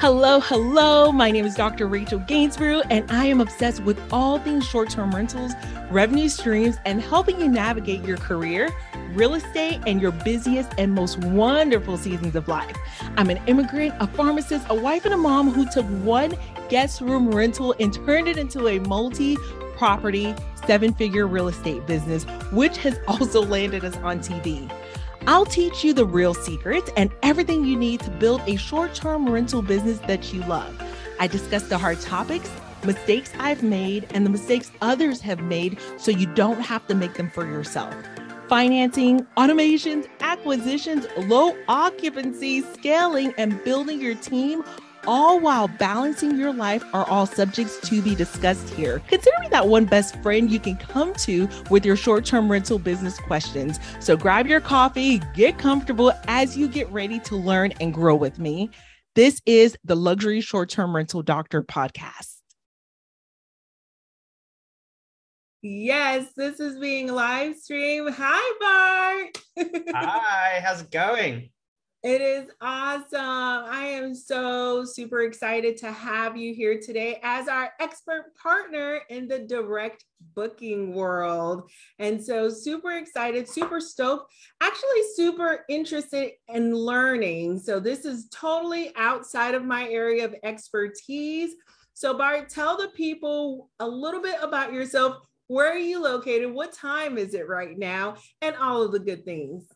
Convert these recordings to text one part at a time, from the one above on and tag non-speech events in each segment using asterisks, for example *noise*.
Hello, hello. My name is Dr. Rachel Gainsbrugh, and I am obsessed with all things short term rentals, revenue streams, and helping you navigate your career, real estate, and your busiest and most wonderful seasons of life. I'm an immigrant, a pharmacist, a wife, and a mom who took one guest room rental and turned it into a multi property, seven figure real estate business, which has *laughs* also landed us on TV. I'll teach you the real secrets and everything you need to build a short term rental business that you love. I discuss the hard topics, mistakes I've made, and the mistakes others have made so you don't have to make them for yourself. Financing, automations, acquisitions, low occupancy, scaling, and building your team all while balancing your life are all subjects to be discussed here. Consider me that one best friend you can come to with your short term rental business questions. So grab your coffee, get comfortable as you get ready to learn and grow with me. This is the Luxury Short Term Rental Doctor podcast. Yes, this is being live streamed. Hi, Bart. *laughs* Hi, how's it going? It is awesome. I am so super excited to have you here today as our expert partner in the direct booking world. And so, super excited, super stoked, actually, super interested in learning. So, this is totally outside of my area of expertise. So, Bart, tell the people a little bit about yourself. Where are you located? What time is it right now? And all of the good things.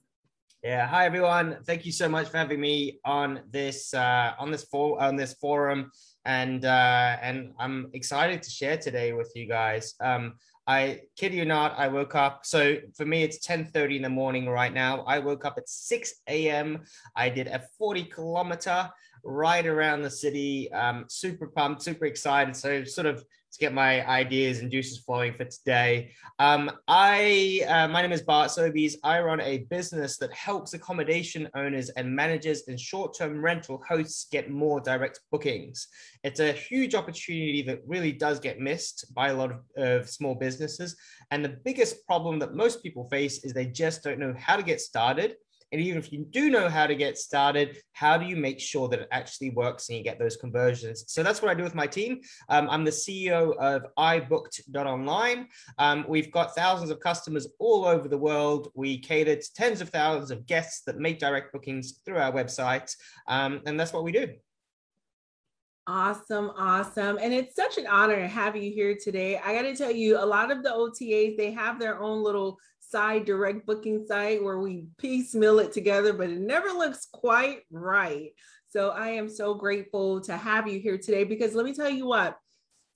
Yeah, hi everyone. Thank you so much for having me on this uh, on this for on this forum, and uh, and I'm excited to share today with you guys. Um, I kid you not, I woke up. So for me, it's 10:30 in the morning right now. I woke up at 6 a.m. I did a 40 kilometer ride around the city. Um, super pumped, super excited. So sort of to get my ideas and juices flowing for today. Um, I, uh, my name is Bart Sobies. I run a business that helps accommodation owners and managers and short-term rental hosts get more direct bookings. It's a huge opportunity that really does get missed by a lot of, of small businesses. And the biggest problem that most people face is they just don't know how to get started and even if you do know how to get started, how do you make sure that it actually works and you get those conversions? So that's what I do with my team. Um, I'm the CEO of iBooked.online. Um, we've got thousands of customers all over the world. We cater to tens of thousands of guests that make direct bookings through our website. Um, and that's what we do. Awesome, awesome. And it's such an honor to have you here today. I got to tell you, a lot of the OTAs, they have their own little side direct booking site where we piecemeal it together, but it never looks quite right. So I am so grateful to have you here today because let me tell you what,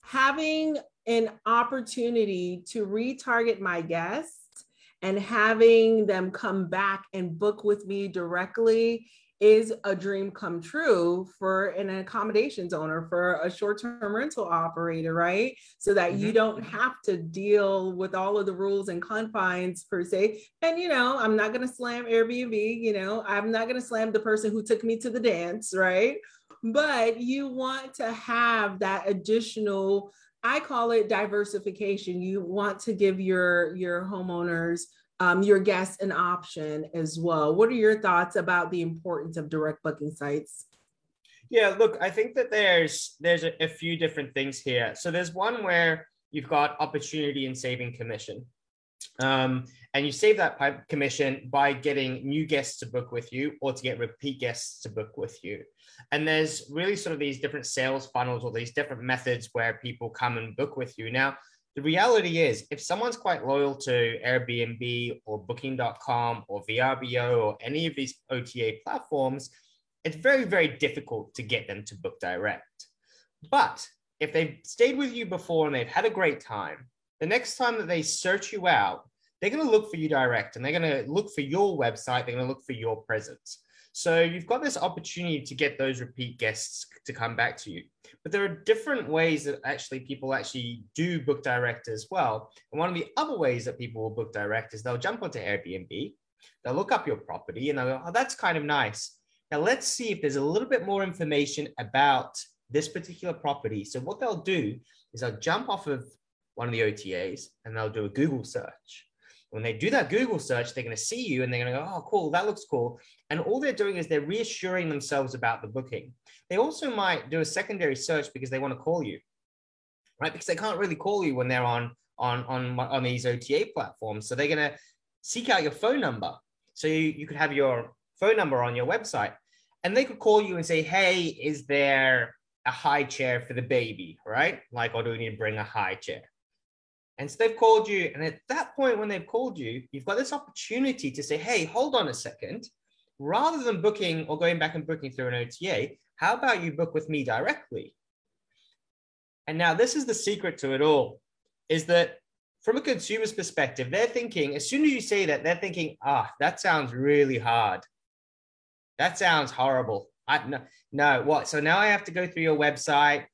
having an opportunity to retarget my guests and having them come back and book with me directly is a dream come true for an accommodations owner, for a short term rental operator, right? So that mm-hmm. you don't have to deal with all of the rules and confines per se. And, you know, I'm not going to slam Airbnb, you know, I'm not going to slam the person who took me to the dance, right? But you want to have that additional I call it diversification. You want to give your your homeowners um, your guests an option as well. What are your thoughts about the importance of direct booking sites? Yeah, look, I think that there's there's a, a few different things here. So there's one where you've got opportunity and saving commission. Um, and you save that commission by getting new guests to book with you or to get repeat guests to book with you. And there's really sort of these different sales funnels or these different methods where people come and book with you. Now, the reality is, if someone's quite loyal to Airbnb or Booking.com or VRBO or any of these OTA platforms, it's very, very difficult to get them to book direct. But if they've stayed with you before and they've had a great time, the next time that they search you out, they're going to look for you direct and they're going to look for your website. They're going to look for your presence. So you've got this opportunity to get those repeat guests to come back to you. But there are different ways that actually people actually do book direct as well. And one of the other ways that people will book direct is they'll jump onto Airbnb, they'll look up your property and they'll go, oh, that's kind of nice. Now let's see if there's a little bit more information about this particular property. So what they'll do is they'll jump off of one of the OTAs and they'll do a Google search. When they do that Google search, they're going to see you and they're going to go, oh, cool, that looks cool. And all they're doing is they're reassuring themselves about the booking. they also might do a secondary search because they want to call you, right? Because they can't really call you when they're on on on on these OTA platforms. So they're gonna seek out your phone number. So you, you could have your phone number on your website, and they could call you and say, "Hey, is there a high chair for the baby?" Right? Like, or do we need to bring a high chair? And so they've called you, and at that point, when they've called you, you've got this opportunity to say, "Hey, hold on a second. Rather than booking or going back and booking through an OTA, how about you book with me directly?" And now this is the secret to it all is that from a consumer's perspective, they're thinking, as soon as you say that, they're thinking, ah, that sounds really hard. That sounds horrible. I no, no, what? So now I have to go through your website.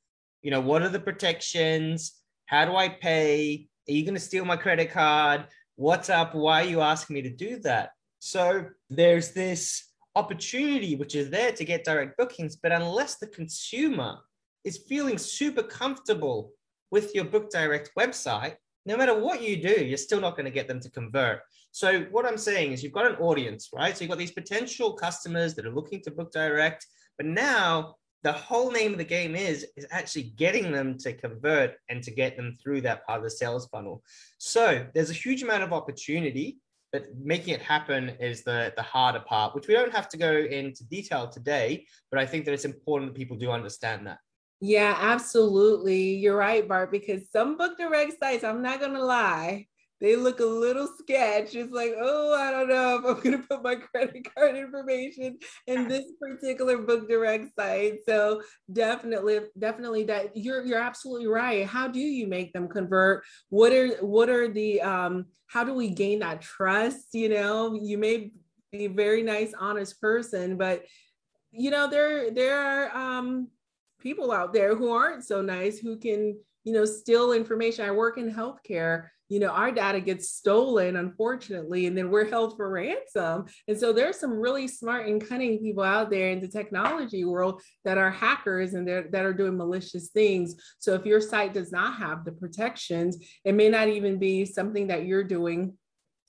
You know, what are the protections? How do I pay? Are you going to steal my credit card? What's up? Why are you asking me to do that? So there's this opportunity which is there to get direct bookings, but unless the consumer is feeling super comfortable with your book direct website, no matter what you do, you're still not going to get them to convert. So what I'm saying is you've got an audience, right? So you've got these potential customers that are looking to book direct, but now the whole name of the game is is actually getting them to convert and to get them through that part of the sales funnel. So there's a huge amount of opportunity, but making it happen is the the harder part, which we don't have to go into detail today, but I think that it's important that people do understand that. Yeah, absolutely. You're right, Bart, because some book direct sites, I'm not going to lie, they look a little sketch. It's like, oh, I don't know if I'm going to put my *laughs* credit card information in this particular book direct site. So definitely, definitely that you're you're absolutely right. How do you make them convert? What are what are the um how do we gain that trust? You know, you may be a very nice, honest person, but you know, there there are um people out there who aren't so nice who can you know steal information i work in healthcare you know our data gets stolen unfortunately and then we're held for ransom. And so there's some really smart and cunning people out there in the technology world that are hackers and that are doing malicious things. So if your site does not have the protections it may not even be something that you're doing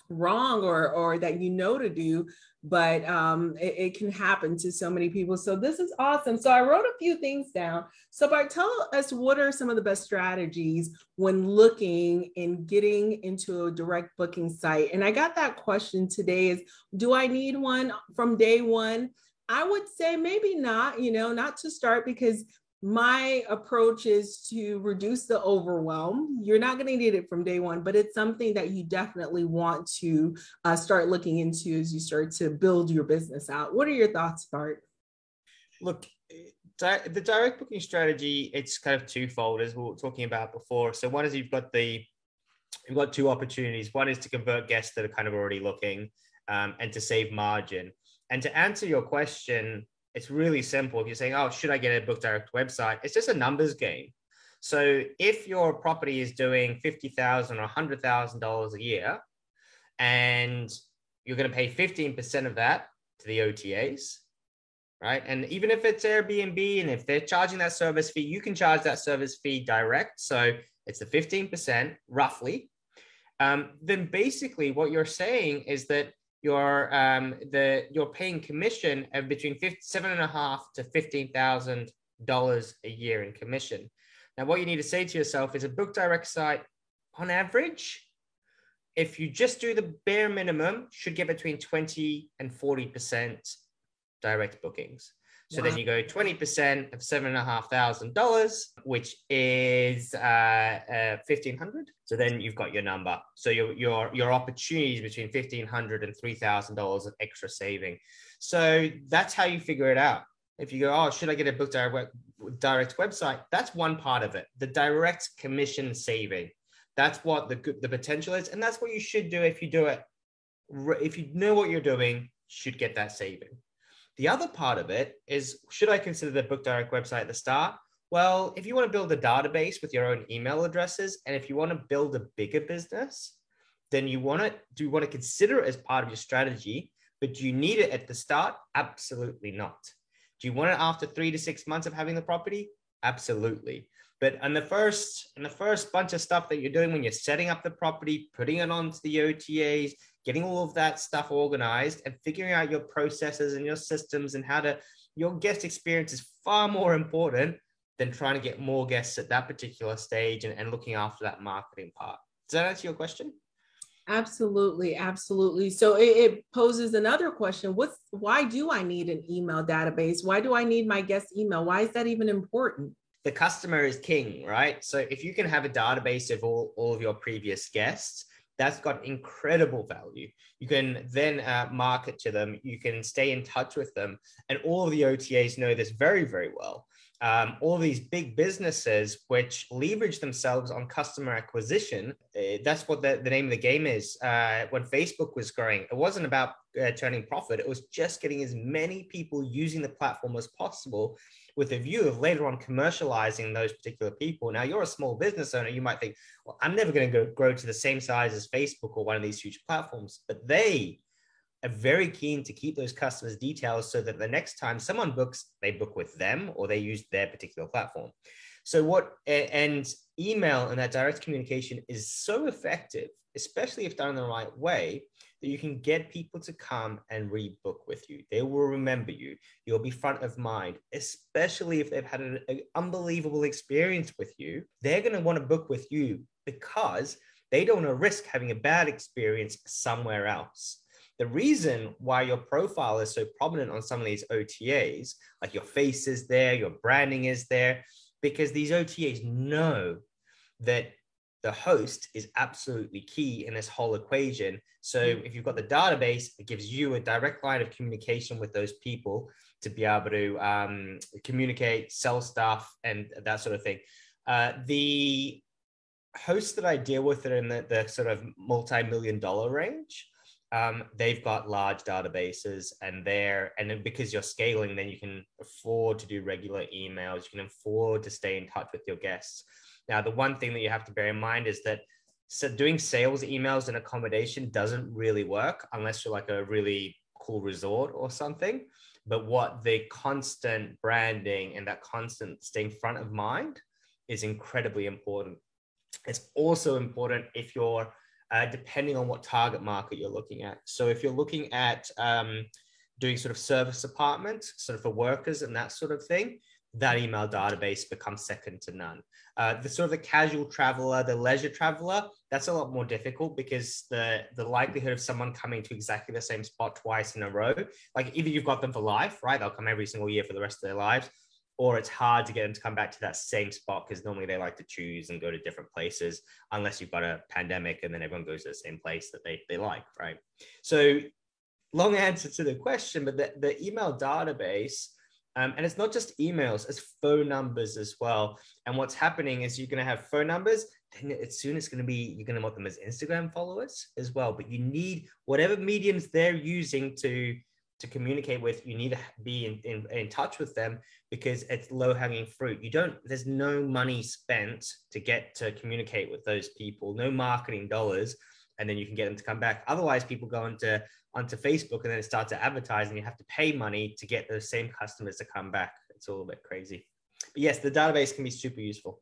wrong or or that you know to do but um, it, it, can happen to so many people. So this is awesome. So i wrote a few things down. So bart tell us what are some of the best strategies when looking and getting into a direct booking site? And i got that question today is do i need one from day one? I would say maybe not, you know, not to start because my approach is to reduce the overwhelm. You're not going to need it from day one, but it's something that you definitely want to uh, start looking into as you start to build your business out. What are your thoughts, Bart? Look, the direct booking strategy it's kind of twofold as we were talking about before. So one is you've got the you've got two opportunities. One is to convert guests that are kind of already looking um, and to save margin. And to answer your question, it's really simple. If you're saying, oh, should I get a book direct website? It's just a numbers game. So if your property is doing 50,000 or $100,000 a year, and you're going to pay 15% of that to the OTAs, right? And even if it's Airbnb and if they're charging that service fee, you can charge that service fee direct. So it's the 15% roughly. Um, then basically what you're saying is that you're um, the you're paying commission of between 50, seven and a half to fifteen thousand dollars a year in commission. Now, what you need to say to yourself is a book direct site, on average, if you just do the bare minimum, should get between 20 and 40% direct bookings. So wow. then you go 20% of seven and a half thousand dollars, which is uh, uh, 1500. So then you've got your number. So your, your, your opportunities between 1500 and $3,000 of extra saving. So that's how you figure it out. If you go, oh, should I get a book direct, direct website? That's one part of it. The direct commission saving. That's what the, the potential is. And that's what you should do if you do it. If you know what you're doing, should get that saving. The other part of it is should I consider the Book Direct website at the start? Well, if you want to build a database with your own email addresses, and if you want to build a bigger business, then you want to do you want to consider it as part of your strategy. But do you need it at the start? Absolutely not. Do you want it after three to six months of having the property? Absolutely. But in the first in the first bunch of stuff that you're doing when you're setting up the property, putting it onto the OTAs, getting all of that stuff organized and figuring out your processes and your systems and how to your guest experience is far more important than trying to get more guests at that particular stage and, and looking after that marketing part. Does that answer your question? Absolutely, absolutely. So it, it, poses another question: What's why do I need an email database? Why do I need my guest email? Why is that even important? The customer is king, right? So if you can have a database of all, all of your previous guests, that's got incredible value. You can then uh, market to them, you can stay in touch with them, and all of the OTAs know this very, very well um, all these big businesses which leverage themselves on customer acquisition. Uh, that's what the, the name of the game is. Uh, when Facebook was growing, it wasn't about uh, turning profit, it was just getting as many people using the platform as possible with a view of later on commercializing those particular people. Now, you're a small business owner, you might think, well, I'm never going to grow to the same size as Facebook or one of these huge platforms, but they are very keen to keep those customers' details so that the next time someone books, they book with them or they use their particular platform. So, what and email and that direct communication is so effective, especially if done in the right way, that you can get people to come and rebook with you. They will remember you. You'll be front of mind, especially if they've had an, an unbelievable experience with you. They're going to want to book with you because they don't want to risk having a bad experience somewhere else the reason why your profile is so prominent on some of these OTAs, like your face is there, your branding is there, because these OTAs know that the host is absolutely key in this whole equation. So mm. if you've got the database, it gives you a direct line of communication with those people to be able to um, communicate, sell stuff, and that sort of thing. Uh, the hosts that I deal with are in the, the sort of multi-million dollar range um, they've got large databases and they're and because you're scaling then you can afford to do regular emails you can afford to stay in touch with your guests now the one thing that you have to bear in mind is that so doing sales emails and accommodation doesn't really work unless you're like a really cool resort or something but what the constant branding and that constant staying front of mind is incredibly important it's also important if you're uh, depending on what target market you're looking at. So if you're looking at um, doing sort of service apartments, sort of for workers and that sort of thing, that email database becomes second to none. Uh, the sort of the casual traveler, the leisure traveler, that's a lot more difficult because the the likelihood of someone coming to exactly the same spot twice in a row, like either you've got them for life, right? They'll come every single year for the rest of their lives, or it's hard to get them to come back to that same spot because normally they like to choose and go to different places unless you've got a pandemic and then everyone goes to the same place that they, they like right so long answer to the question but the, the email database um, and it's not just emails it's phone numbers as well and what's happening is you're going to have phone numbers then as soon it's going to be you're going to want them as instagram followers as well but you need whatever mediums they're using to to communicate with, you need to be in, in, in touch with them because it's low hanging fruit. You don't, there's no money spent to get to communicate with those people, no marketing dollars, and then you can get them to come back. Otherwise, people go onto, onto Facebook and then start to advertise and you have to pay money to get those same customers to come back. It's a bit crazy. But yes, the database can be super useful.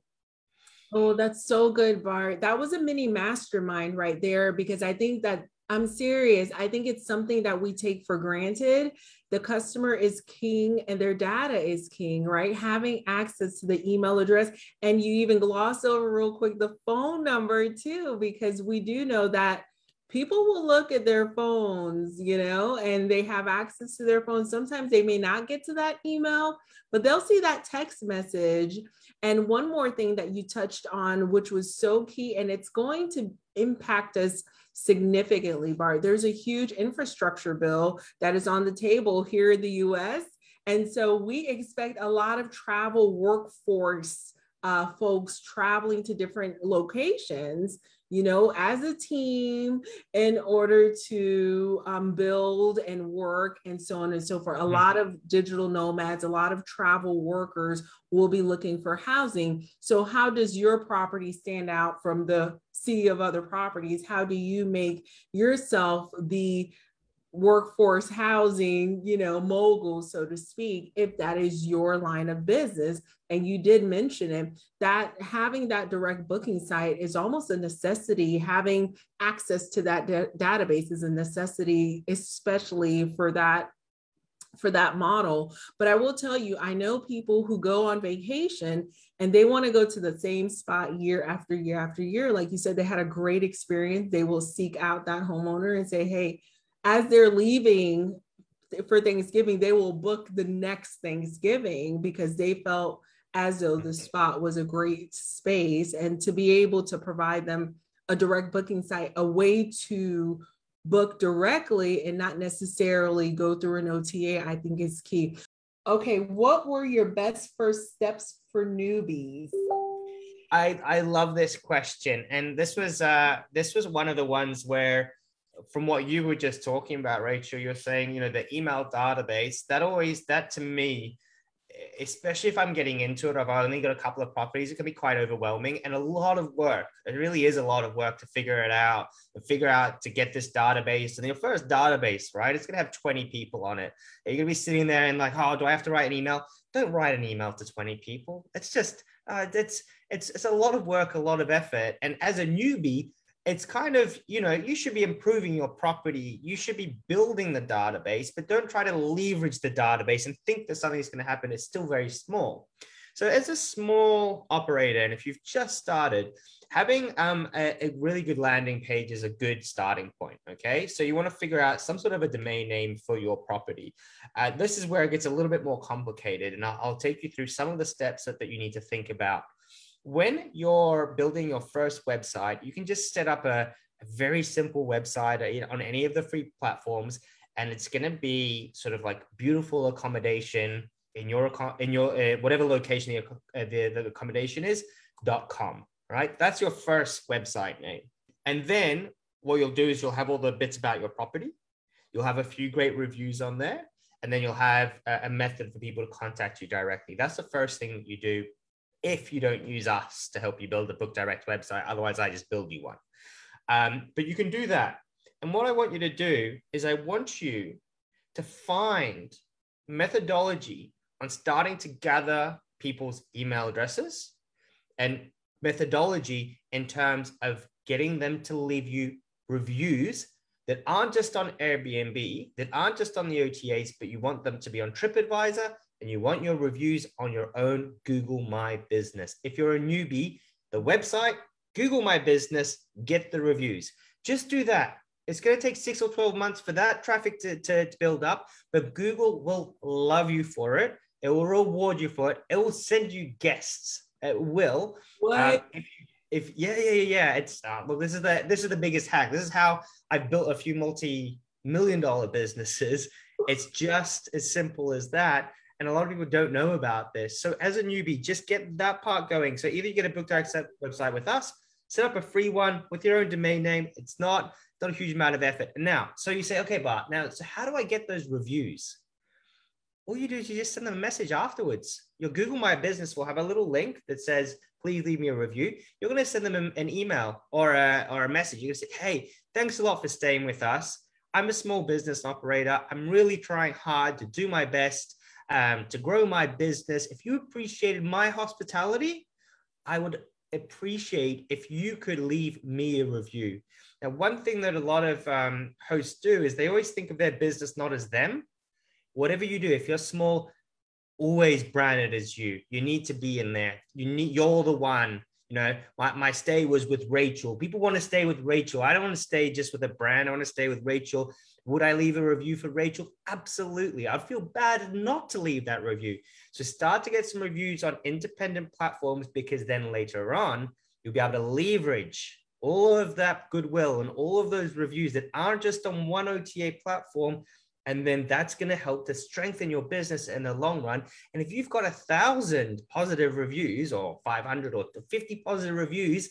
Oh, that's so good, Bart. That was a mini mastermind right there because I think that I'm serious. I think it's something that we take for granted. The customer is king and their data is king, right? Having access to the email address. And you even gloss over real quick the phone number too, because we do know that people will look at their phones, you know, and they have access to their phones. Sometimes they may not get to that email, but they'll see that text message. And one more thing that you touched on, which was so key, and it's going to impact us significantly, Bart. There's a huge infrastructure bill that is on the table here in the US. And so we expect a lot of travel workforce uh, folks traveling to different locations you know, as a team in order to um, build and work and so on and so forth. A lot of digital nomads, a lot of travel workers will be looking for housing. So, how does your property stand out from the sea of other properties? How do you make yourself the workforce housing, you know, mogul, so to speak, if that is your line of business. And you did mention it, that having that direct booking site is almost a necessity. Having access to that database is a necessity, especially for that for that model. But I will tell you, I know people who go on vacation and they want to go to the same spot year after year after year. Like you said, they had a great experience. They will seek out that homeowner and say, hey, as they're leaving for Thanksgiving, they will book the next Thanksgiving because they felt as though the spot was a great space and to be able to provide them a direct booking site, a way to book directly and not necessarily go through an OTA, I think is key. Okay, what were your best first steps for newbies? I I love this question, and this was uh this was one of the ones where, from what you were just talking about, Rachel, you're saying you know the email database that always that to me especially if I'm getting into it, I've only got a couple of properties, it can be quite overwhelming and a lot of work. It really is a lot of work to figure it out and figure out to get this database. And your first database, right? It's going to have 20 people on it. You're going to be sitting there and like, oh, do I have to write an email? Don't write an email to 20 people. It's just, uh, it's, it's, it's a lot of work, a lot of effort. And as a newbie, it's kind of you know you should be improving your property you should be building the database but don't try to leverage the database and think that something's going to happen it's still very small. So as a small operator and if you've just started having um, a, a, really good landing page is a good starting point okay? So you want to figure out some sort of a domain name for your property. Uh, this is where it gets a little bit more complicated and I'll, I'll take you through some of the steps that, that you need to think about when you're building your first website, you can just set up a, a very simple website uh, on any of the free platforms, and it's going to be sort of like beautiful accommodation in your in your uh, whatever location the, uh, the, the accommodation is dot com. Right, that's your first website name, and then what you'll do is you'll have all the bits about your property. You'll have a few great reviews on there, and then you'll have a, a method for people to contact you directly. That's the first thing you do if you don't use us to help you build a book direct website. Otherwise, I just build you one. Um, but you can do that. And what I want you to do is I want you to find methodology on starting to gather people's email addresses and methodology in terms of getting them to leave you reviews that aren't just on Airbnb, that aren't just on the OTAs, but you want them to be on TripAdvisor and you want your reviews on your own Google My Business. If you're a newbie, the website, Google My Business, get the reviews. Just do that. It's going to take six or 12 months for that traffic to, to, to build up, but Google will love you for it. It will reward you for it. It will send you guests. It will. What? Um, if, if, yeah, yeah, yeah, it's uh, well, this is the this is the biggest hack. This is how I built a few multi-million dollar businesses. It's just as simple as that. And a lot of people don't know about this. So as a newbie, just get that part going. So either you get a book direct website with us, set up a free one with your own domain name. It's not, not a huge amount of effort. And now, so you say, okay, Bart, now, so how do I get those reviews? All you do is you just send them a message afterwards. Your Google My Business will have a little link that says, please leave me a review. You're going to send them an email or a, or a message. You're going to say, hey, thanks a lot for staying with us. I'm a small business operator. I'm really trying hard to do my best um, to grow my business. If you appreciated my hospitality, I would appreciate if you could leave me a review. Now, one thing that a lot of um, hosts do is they always think of their business not as them. Whatever you do, if you're small, always brand it as you. You need to be in there. You need you're the one. You know, my, my stay was with Rachel. People want to stay with Rachel. I don't want to stay just with a brand. I want to stay with Rachel would I leave a review for Rachel? Absolutely. I'd feel bad not to leave that review. So start to get some reviews on independent platforms because then later on, you'll be able to leverage all of that goodwill and all of those reviews that aren't just on one OTA platform. And then that's going to help to strengthen your business in the long run. And if you've got a thousand positive reviews or 500 or 50 positive reviews,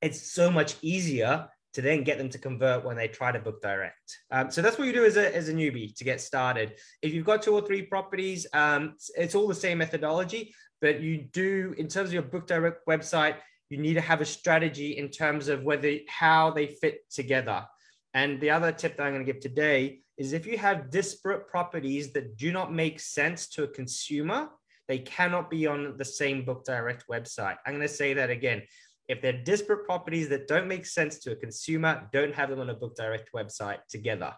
it's so much easier to then get them to convert when they try to book direct. Um, so that's what you do as a, as a newbie to get started. If you've got two or three properties, um, it's all the same methodology, but you do, in terms of your book direct website, you need to have a strategy in terms of whether how they fit together. And the other tip that I'm going to give today is if you have disparate properties that do not make sense to a consumer, they cannot be on the same book direct website. I'm going to say that again if they're disparate properties that don't make sense to a consumer, don't have them on a book direct website together.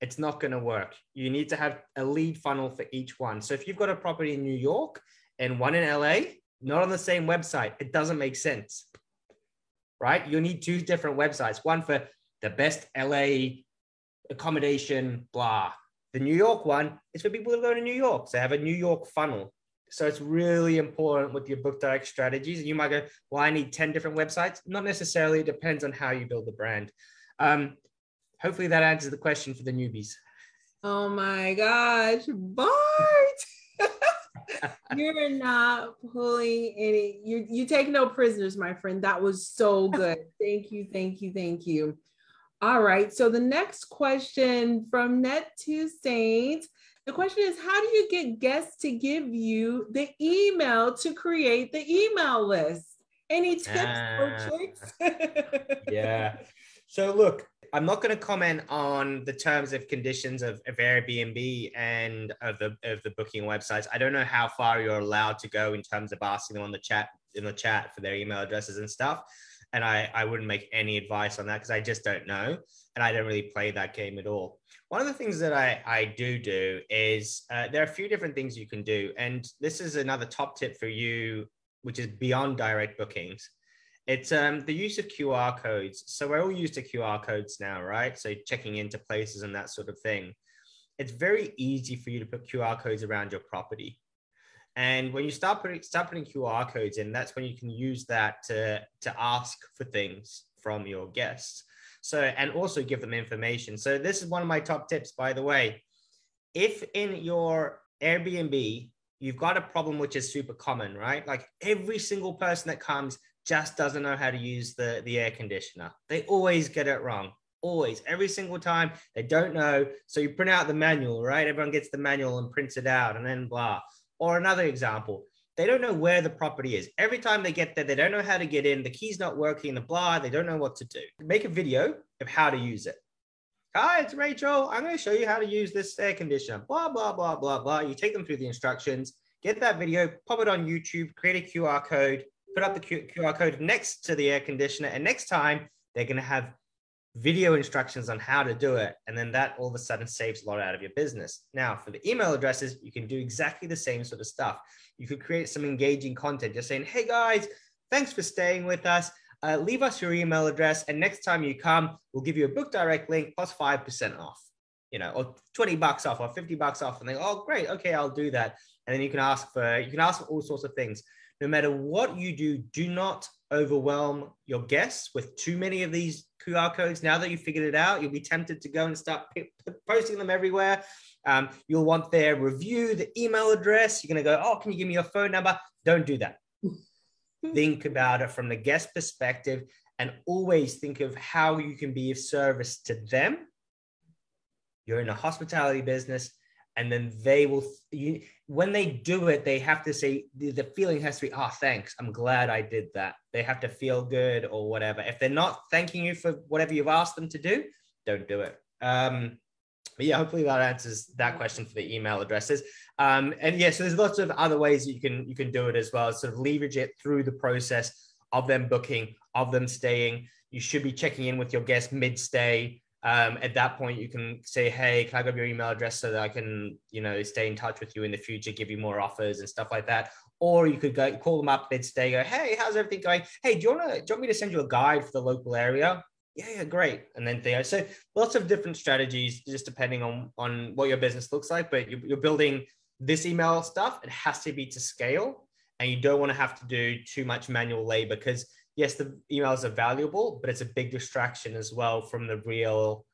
it's not going to work. You need to have a lead funnel for each one. So if you've got a property in New York and one in LA, not on the same website, it doesn't make sense. Right? You'll need two different websites one for the best LA accommodation, blah. The New York one is for people who go to New York. So they have a New York funnel. So it's really important with your book direct strategies. And you might go, well, I need 10 different websites. Not necessarily. It depends on how you build the brand. Um, hopefully that answers the question for the newbies. Oh my gosh, Bart. *laughs* You're not pulling any, you you take no prisoners, my friend. That was so good. thank you, thank you, thank you. All right. So the next question from Net to Saint. The question is How do you get guests to give you the email to create the email list? Any tips or ah. tricks? *laughs* yeah. So, look, I'm not going to comment on the terms of conditions of, of Airbnb and of the of the booking websites. I don't know how far you're allowed to go in terms of asking them on the chat in the chat for their email addresses and stuff. And I, I wouldn't make any advice on that because I just don't know. And I don't really play that game at all. One of the things that I, I do do is uh, there are a few different things you can do. And this is another top tip for you, which is beyond direct bookings it's um, the use of QR codes. So we're all used to QR codes now, right? So checking into places and that sort of thing. It's very easy for you to put QR codes around your property. And when you start putting start putting QR codes in, that's when you can use that to, to ask for things from your guests. So and also give them information. So this is one of my top tips, by the way. If in your Airbnb you've got a problem which is super common, right? Like every single person that comes just doesn't know how to use the, the air conditioner. They always get it wrong. Always, every single time. They don't know. So you print out the manual, right? Everyone gets the manual and prints it out and then blah. Or another example, they don't know where the property is. Every time they get there, they don't know how to get in. The key's not working, the blah, they don't know what to do. Make a video of how to use it. Hi, it's Rachel. I'm going to show you how to use this air conditioner. Blah, blah, blah, blah, blah. You take them through the instructions, get that video, pop it on YouTube, create a QR code, put up the QR code next to the air conditioner, and next time they're going to have video instructions on how to do it. And then that all of a sudden saves a lot out of your business. Now, for the email addresses, you can do exactly the same sort of stuff. You could create some engaging content, just saying, hey guys, thanks for staying with us. Uh, leave us your email address. And next time you come, we'll give you a book direct link plus 5% off, you know, or 20 bucks off or 50 bucks off. And they, oh, great. Okay, I'll do that. And then you can ask for, you can ask for all sorts of things no matter what you do, do not overwhelm your guests with too many of these QR codes. Now that you've figured it out, you'll be tempted to go and start p- posting them everywhere. Um, you'll want their review, the email address. You're going to go, oh, can you give me your phone number? Don't do that. *laughs* think about it from the guest perspective and always think of how you can be of service to them. You're in a hospitality business and then they will you, when they do it they have to say the, feeling has to be oh thanks. I'm glad i did that. They have to feel good or whatever. If they're not thanking you for whatever you've asked them to do don't do it. Um but yeah hopefully that answers that question for the email addresses. Um and yeah so there's lots of other ways you can you can do it as well sort of leverage it through the process of them booking of them staying. You should be checking in with your guests mid stay um, at that point you can say hey can i grab your email address so that i can you know stay in touch with you in the future give you more offers and stuff like that? Or you could go call them up mid-stay go hey how's everything going? Hey do you want to do you want me to send you a guide for the local area? Yeah yeah great. And then they so lots of different strategies just depending on on what your business looks like but you're, you're building this email stuff. It has to be to scale and you don't want to have to do too much manual labor because yes, the emails are valuable, but it's a big distraction as well from the real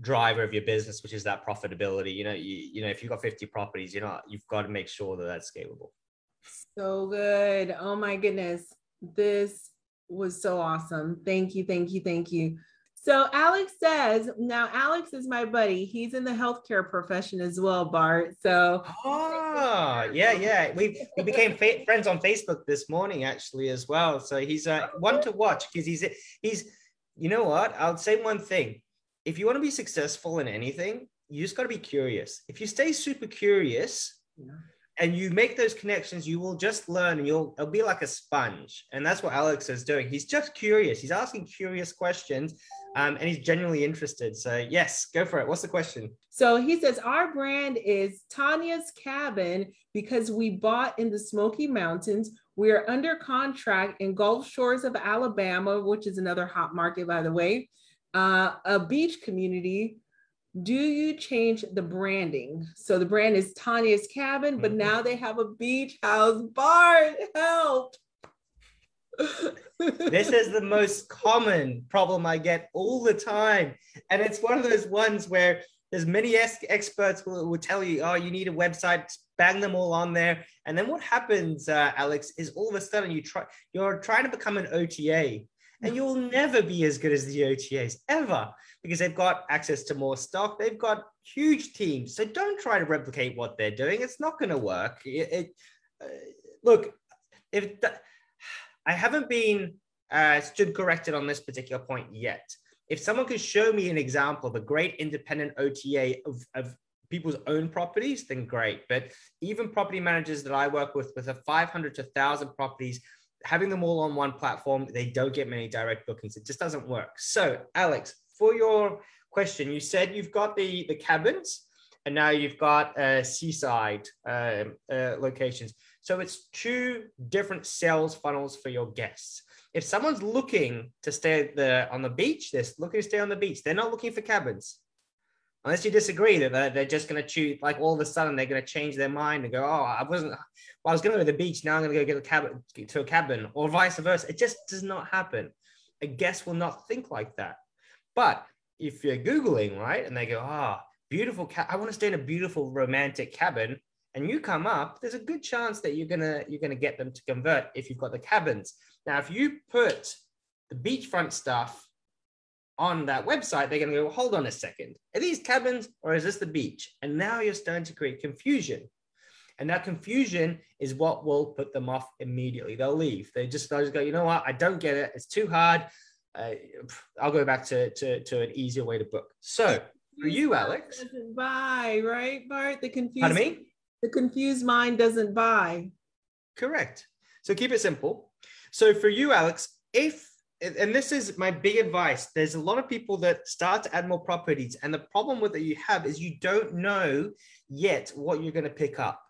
driver of your business, which is that profitability. You know, you, you know, if you've got 50 properties, you know, you've got to make sure that that's scalable. So good. Oh my goodness. This was so awesome. Thank you. Thank you. Thank you. So Alex says, now Alex is my buddy. He's in the healthcare profession as well, Bart. So oh yeah, yeah. We we became fa- friends on Facebook this morning actually as well. So he's uh, one to watch because he's he's you know what? I'll say one thing. If you want to be successful in anything, you just got to be curious. If you stay super curious, yeah. And you make those connections, you will just learn and you'll it'll be like a sponge. And that's what Alex is doing. He's just curious. He's asking curious questions um, and he's genuinely interested. So, yes, go for it. What's the question? So he says, Our brand is Tanya's Cabin because we bought in the Smoky Mountains. We are under contract in Gulf Shores of Alabama, which is another hot market, by the way, uh, a beach community do you change the branding? So the brand is Tanya's Cabin, but mm-hmm. now they have a beach house. Bart. help. *laughs* this is the most common problem I get all the time. And it's one of those ones where there's many experts will, will tell you, oh, you need a website, bang them all on there. And then what happens, uh, Alex, is all of a sudden you try, you're trying to become an OTA and you'll never be as good as the OTAs ever because they've got access to more stock. They've got huge teams. So don't try to replicate what they're doing. It's not going to work. It, it uh, look, if I haven't been uh, stood corrected on this particular point yet. If someone could show me an example of a great independent OTA of, of people's own properties, then great. But even property managers that I work with, with a 500 to 1,000 properties, having them all on one platform, they don't get many direct bookings. It just doesn't work. So, Alex, for your question, you said you've got the, the cabins and now you've got uh, seaside uh, uh, locations. So it's two different sales funnels for your guests. If someone's looking to stay the, on the beach, they're looking to stay on the beach. They're not looking for cabins. Unless you disagree that they're, they're just going to choose, like all of a sudden they're going to change their mind and go, oh, I wasn't, well, I was going to go to the beach. Now I'm going to go get a cabin to a cabin or vice versa. It just does not happen. A guest will not think like that. But if you're Googling, right, and they go, ah, oh, beautiful, ca- I want to stay in a beautiful romantic cabin, and you come up, there's a good chance that you're gonna you're gonna get them to convert if you've got the cabins. Now, if you put the beachfront stuff on that website, they're gonna go, hold on a second, are these cabins or is this the beach? And now you're starting to create confusion. And that confusion is what will put them off immediately. They'll leave. They just, they'll just go, you know what? I don't get it. It's too hard. Uh, I'll go back to, to, to an easier way to book. So for you, Alex. Doesn't buy, right, Bart? The confused. Pardon me? The confused mind doesn't buy. Correct. So keep it simple. So for you, Alex, if and this is my big advice. There's a lot of people that start to add more properties, and the problem with that you have is you don't know yet what you're going to pick up.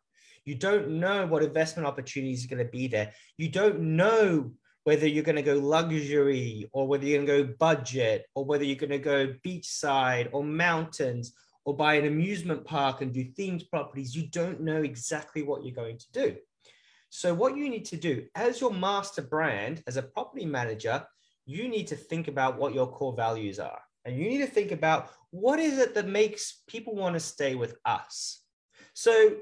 You don't know what investment opportunities are going to be there. You don't know whether you're going to go luxury or whether you're going to go budget or whether you're going to go beachside or mountains or buy an amusement park and do themed properties, you don't know exactly what you're going to do. So, what you need to do as your master brand, as a property manager, you need to think about what your core values are. And you need to think about what is it that makes people want to stay with us. So,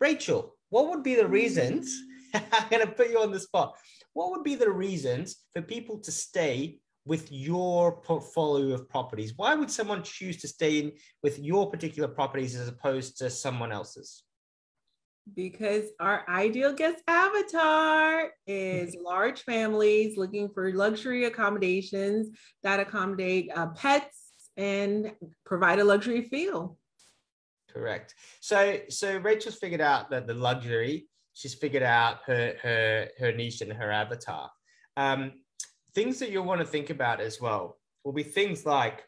Rachel, what would be the mm. reasons? *laughs* I'm going to put you on the spot what would be the reasons for people to stay with your portfolio of properties? Why would someone choose to stay in with your particular properties as opposed to someone else's? Because our ideal guest avatar is large families looking for luxury accommodations that accommodate uh, pets and provide a luxury feel. Correct. So, so Rachel's figured out that the luxury she's figured out her her her niche and her avatar. Um, things that you'll want to think about as well will be things like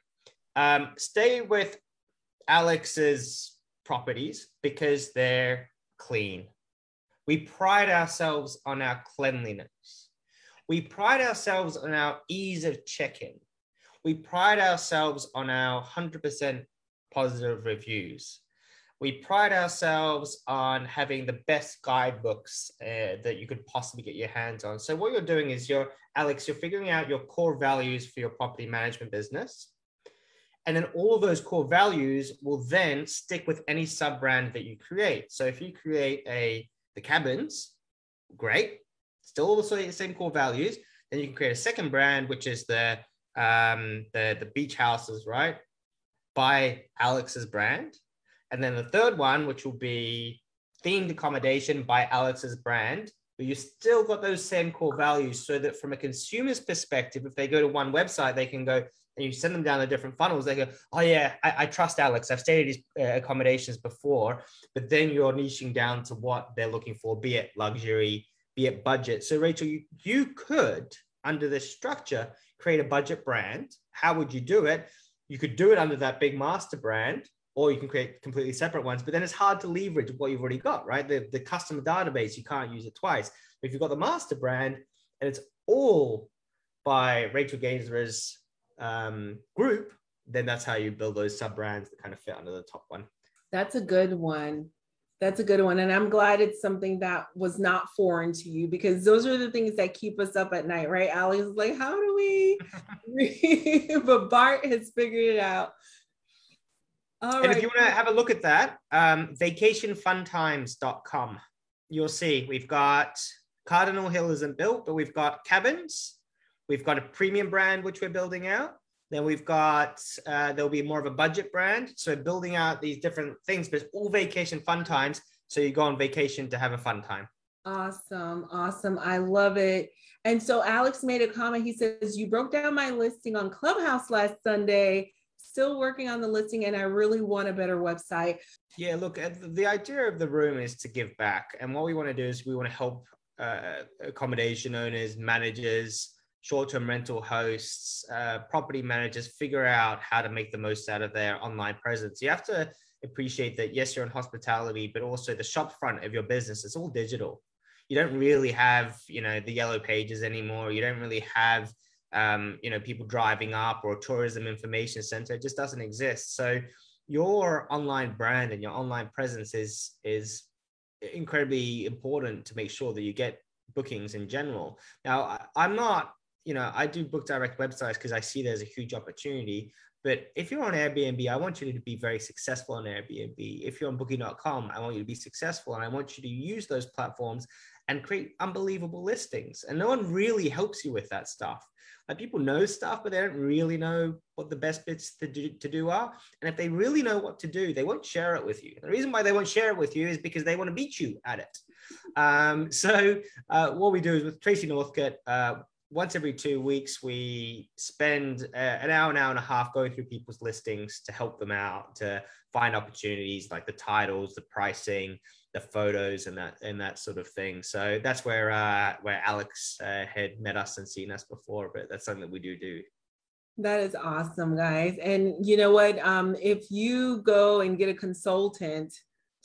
um, stay with Alex's properties because they're clean. We pride ourselves on our cleanliness. We pride ourselves on our ease of check-in. We pride ourselves on our 100% positive reviews we pride ourselves on having the best guidebooks uh, that you could possibly get your hands on. So what you're doing is you're, Alex, you're figuring out your core values for your property management business. And then all of those core values will then stick with any sub brand that you create. So if you create a the cabins, great, still all the same core values. Then you can create a second brand, which is the um, the the beach houses, right? By Alex's brand and then the third one, which will be themed accommodation by Alex's brand, but you still got those same core values so that from a consumer's perspective, if they go to one website, they can go, and you send them down the different funnels, they go, "Oh yeah, I, I trust Alex. I've stayed at his uh, accommodations before." But then you're niching down to what they're looking for, be it luxury, be it budget. So Rachel, you, you could under this structure create a budget brand. How would you do it? You could do it under that big master brand, or you can create completely separate ones. But then it's hard to leverage what you've already got, right? The the customer database you can't use it twice. If you've got the master brand and it's all by Rachel Gainsbrugh's um, group, then that's how you build those sub brands that kind of fit under the top one. That's a good one. That's a good one. And I'm glad it's something that was not foreign to you because those are the things that keep us up at night, right? Alex is like, how do we? *laughs* but Bart has figured it out. All and right. if you want to have a look at that, um, vacationfuntimes.com, you'll see we've got Cardinal Hill isn't built, but we've got cabins. We've got a premium brand, which we're building out. Then we've got, uh, there'll be more of a budget brand. So building out these different things, but it's all vacation fun times. So you go on vacation to have a fun time. Awesome. Awesome. I love it. And so Alex made a comment. He says, You broke down my listing on Clubhouse last Sunday. Still working on the listing, and I really want a better website. Yeah, look, the idea of the room is to give back. And what we want to do is we want to help uh, accommodation owners, managers, short-term rental hosts, uh, property managers figure out how to make the most out of their online presence. You have to appreciate that yes, you're in hospitality, but also the shop front of your business is all digital. You don't really have, you know, the yellow pages anymore. You don't really have, um, you know, people driving up or tourism information center. It just doesn't exist. So your online brand and your online presence is is incredibly important to make sure that you get bookings in general. Now, I'm not, you know, I do book direct websites because I see there's a huge opportunity. But if you're on Airbnb, I want you to be very successful on Airbnb. If you're on booking.com, I want you to be successful and I want you to use those platforms and create unbelievable listings. And no one really helps you with that stuff. Like people know stuff, but they don't really know what the best bits to do, to do are. And if they really know what to do, they won't share it with you. The reason why they won't share it with you is because they want to beat you at it. Um, *laughs* so uh, what we do is with Tracy Northcott, uh, once every two weeks, we spend uh, an hour, an hour and a half going through people's listings to help them out, to find opportunities like the titles, the pricing, the photos, and that and that sort of thing. So that's where uh, where Alex uh, had met us and seen us before, but that's something that we do do. That is awesome, guys. And you know what? Um, if you go and get a consultant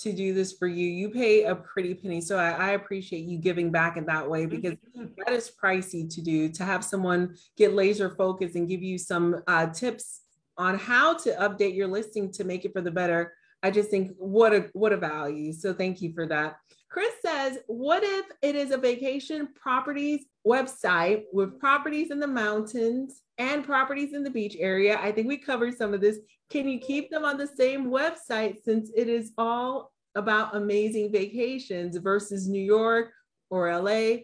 to do this for you. You pay a pretty penny. So I, I, appreciate you giving back in that way because that is pricey to do to have someone get laser focused and give you some uh, tips on how to update your listing to make it for the better. I just think what a what a value. So thank you for that. Chris says, what if it is a vacation properties website with properties in the mountains and properties in the beach area? I think we covered some of this. Can you keep them on the same website since it is all about amazing vacations versus New York or LA?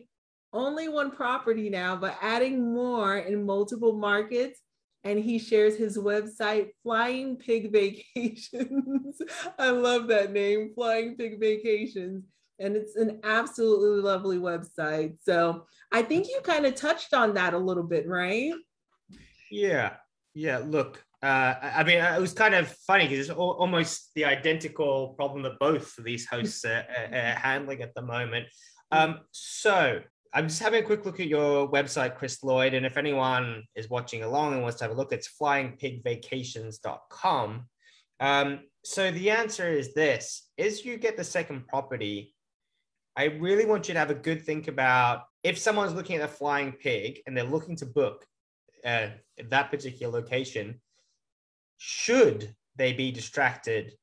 Only one property now, but adding more in multiple markets. And he shares his website, Flying Pig Vacations. *laughs* I love that name, Flying Pig Vacations. And it's an absolutely lovely website. So I think you kind of touched on that a little bit, right? Yeah. Yeah. Look, uh, I mean, it was kind of funny because it's almost the identical problem that both of these hosts are, *laughs* are handling at the moment. Um, so I'm just having a quick look at your website, Chris Lloyd. And if anyone is watching along and wants to have a look, it's flyingpigvacations.com. Um, so the answer is this is you get the second property. I really want you to have a good think about if someone's looking at a flying pig and they're looking to book uh, that particular location, should they be distracted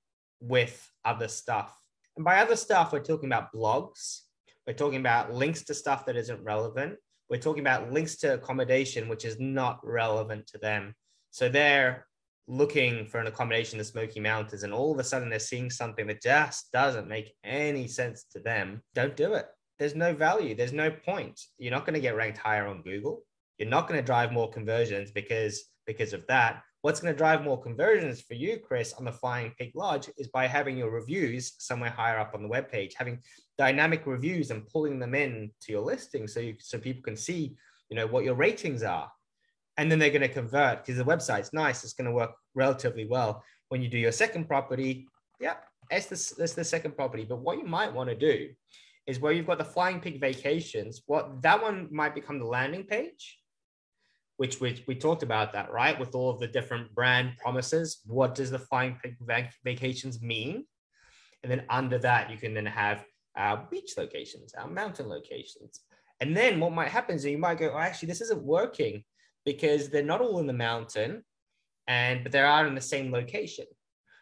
with other stuff? And by other stuff, we're talking about blogs, we're talking about links to stuff that isn't relevant, we're talking about links to accommodation, which is not relevant to them. So they're looking for an accommodation in the Smoky Mountains, and all of a sudden they're seeing something that just doesn't make any sense to them. Don't do it. There's no value. There's no point. You're not going to get ranked higher on Google. You're not going to drive more conversions because because of that. What's going to drive more conversions for you, Chris, on the Flying Pig Lodge is by having your reviews somewhere higher up on the web page, having dynamic reviews and pulling them in to your listing so you, so people can see, you know, what your ratings are. and then they're going to convert because the website's nice. It's going to work relatively well. When you do your second property, yeah, that's the, that's the second property. But what you might want to do is where you've got the Flying Pig Vacations, what that one might become the landing page, which we, we talked about that, right? With all of the different brand promises. What does the Flying Pig Vacations mean? And then under that, you can then have our beach locations, our mountain locations. And then what might happen is you might go, oh, actually, this isn't working because they're not all in the mountain and but they're in the same location.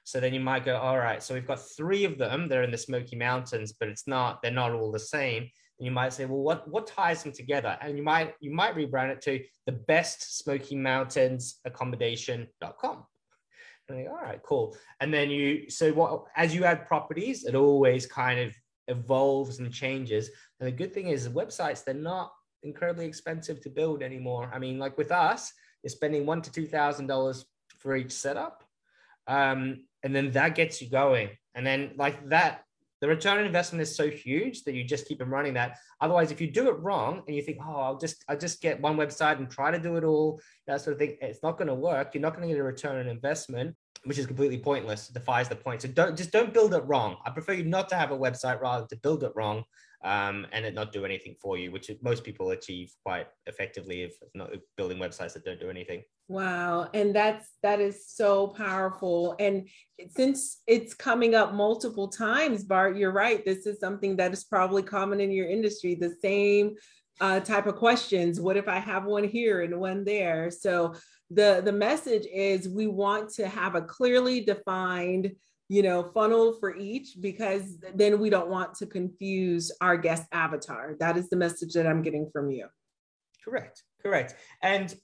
So then you might go, all right, so we've got three of them. They're in the Smoky Mountains, but it's not, they're not all the same. And you might say, well, what, what ties them together? And you might, you might rebrand it to the best Smoky Mountains accommodation.com. And like, all right, cool. And then you, so what, as you add properties, it always kind of evolves and changes. And the good thing is websites, they're not incredibly expensive to build anymore. I mean, like with us, you're spending one to two thousand dollars for each setup, um, and then that gets you going. And then like that, the return on investment is so huge that you just keep them running that. Otherwise, if you do it wrong and you think, oh, I'll just I'll just get one website and try to do it all, that sort of thing, it's not going to work. You're not going to get a return on investment, which is completely pointless. It defies the point. So don't just don't build it wrong. I prefer you not to have a website rather to build it wrong um, and it not do anything for you, which most people achieve quite effectively if not building websites that don't do anything. Wow, and that's that is so powerful. And since it's coming up multiple times, Bart, you're right. This is something that is probably common in your industry. The same uh, type of questions. What if I have one here and one there? So the the message is we want to have a clearly defined you know, funnel for each because then we don't want to confuse our guest avatar. That is the message that I'm getting from you. Correct. Correct. And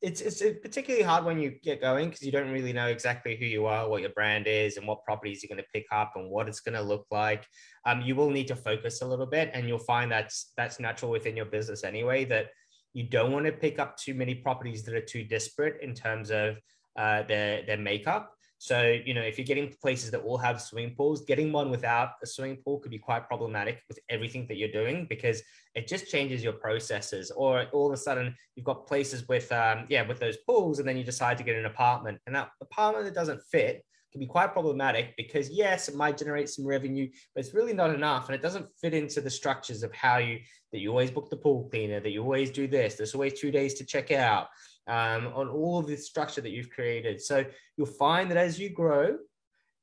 it's it's particularly hard when you get going because you don't really know exactly who you are, what your brand is, and what properties you're going to pick up and what it's going to look like. Um, you will need to focus a little bit, and you'll find that's that's natural within your business anyway. That you don't want to pick up too many properties that are too disparate in terms of uh, their their makeup. So, you know, if you're getting places that all have swimming pools, getting one without a swimming pool could be quite problematic with everything that you're doing because it just changes your processes. Or all of a sudden, you've got places with, um, yeah, with those pools, and then you decide to get an apartment, and that apartment that doesn't fit can be quite problematic because yes, it might generate some revenue, but it's really not enough, and it doesn't fit into the structures of how you that you always book the pool cleaner, that you always do this. There's always two days to check out um, on all of the structure that you've created. So you'll find that as you grow,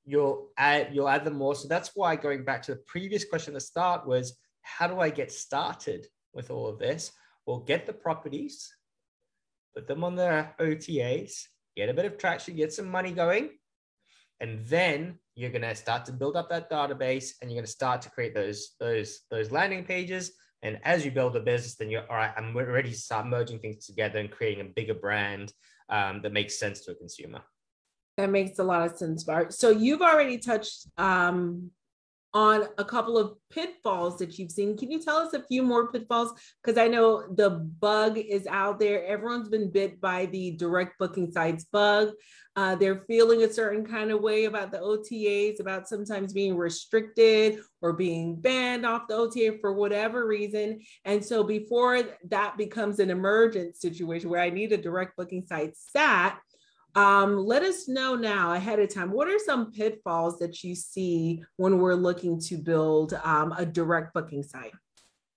you'll add you'll add them more. So that's why going back to the previous question at the start was how do I get started with all of this? Well, get the properties, put them on the OTAs, get a bit of traction, get some money going, and then you're going to start to build up that database and you're going to start to create those those those landing pages and as you build a business, then you're all right. I'm already start merging things together and creating a bigger brand um, that makes sense to a consumer. That makes a lot of sense, Bart. So you've already touched um, on a couple of pitfalls that you've seen. Can you tell us a few more pitfalls? Because I know the bug is out there. Everyone's been bit by the direct booking sites bug. Uh, they're feeling a certain kind of way about the OTAs, about sometimes being restricted or being banned off the OTA for whatever reason. And so before that becomes an emergent situation where I need a direct booking site sat, um, let us know now ahead of time what are some pitfalls that you see when we're looking to build um, a direct booking site?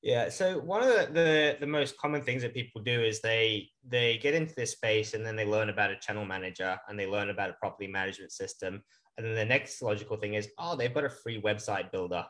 Yeah, so one of the, the, the most common things that people do is they they get into this space and then they learn about a channel manager and they learn about a property management system, and then the next logical thing is oh they've got a free website builder,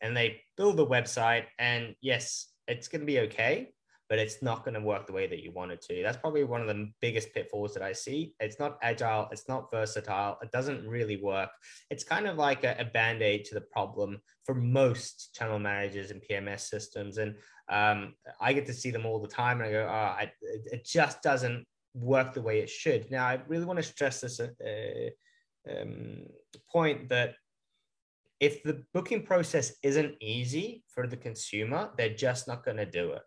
and they build the website and yes it's going to be okay, but it's not going to work the way that you want it to. That's probably one of the biggest pitfalls that I see. It's not agile, it's not versatile, it doesn't really work. It's kind of like a, a band aid to the problem for most channel managers and PMS systems. And um, I get to see them all the time and I go, oh, I, it just doesn't work the way it should. Now, I really want to stress this uh, um, point that if the booking process isn't easy for the consumer, they're just not going to do it.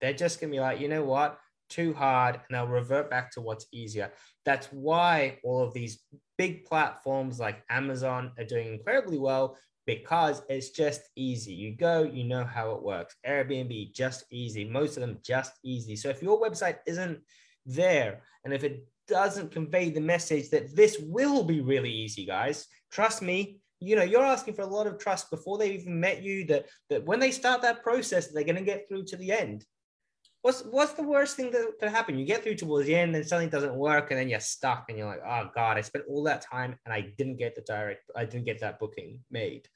They're just going to be like, you know what? Too hard. And they'll revert back to what's easier. That's why all of these big platforms like Amazon are doing incredibly well because it's just easy. You go, you know how it works. Airbnb, just easy. Most of them, just easy. So if your website isn't there. And if it doesn't convey the message that this will be really easy, guys, trust me, you know, you're asking for a lot of trust before they even met you that, that when they start that process, they're going to get through to the end. What's, what's the worst thing that could happen? You get through towards the end and something doesn't work and then you're stuck and you're like, oh God, I spent all that time and I didn't get the direct, I didn't get that booking made.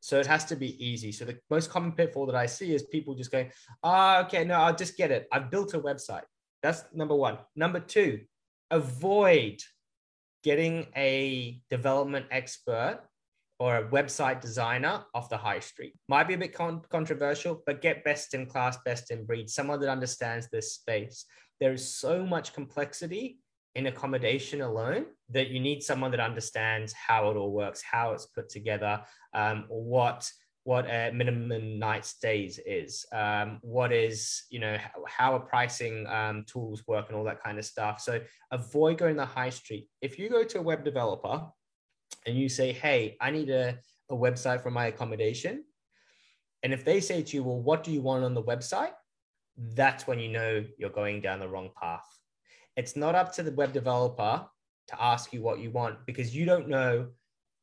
So it has to be easy. So the most common pitfall that I see is people just going, oh, okay, no, I'll just get it. I've built a website. That's number one. Number two, avoid getting a development expert or a website designer off the high street. Might be a bit con- controversial, but get best in class, best in breed, someone that understands this space. There is so much complexity in accommodation alone that you need someone that understands how it all works, how it's put together, um, what what a minimum night stays is, um, what is you know how, a pricing um, tools work, and all that kind of stuff. So avoid going the high street. If you go to a web developer and you say, "Hey, I need a, a website for my accommodation," and if they say to you, "Well, what do you want on the website?" That's when you know you're going down the wrong path it's not up to the web developer to ask you what you want because you don't know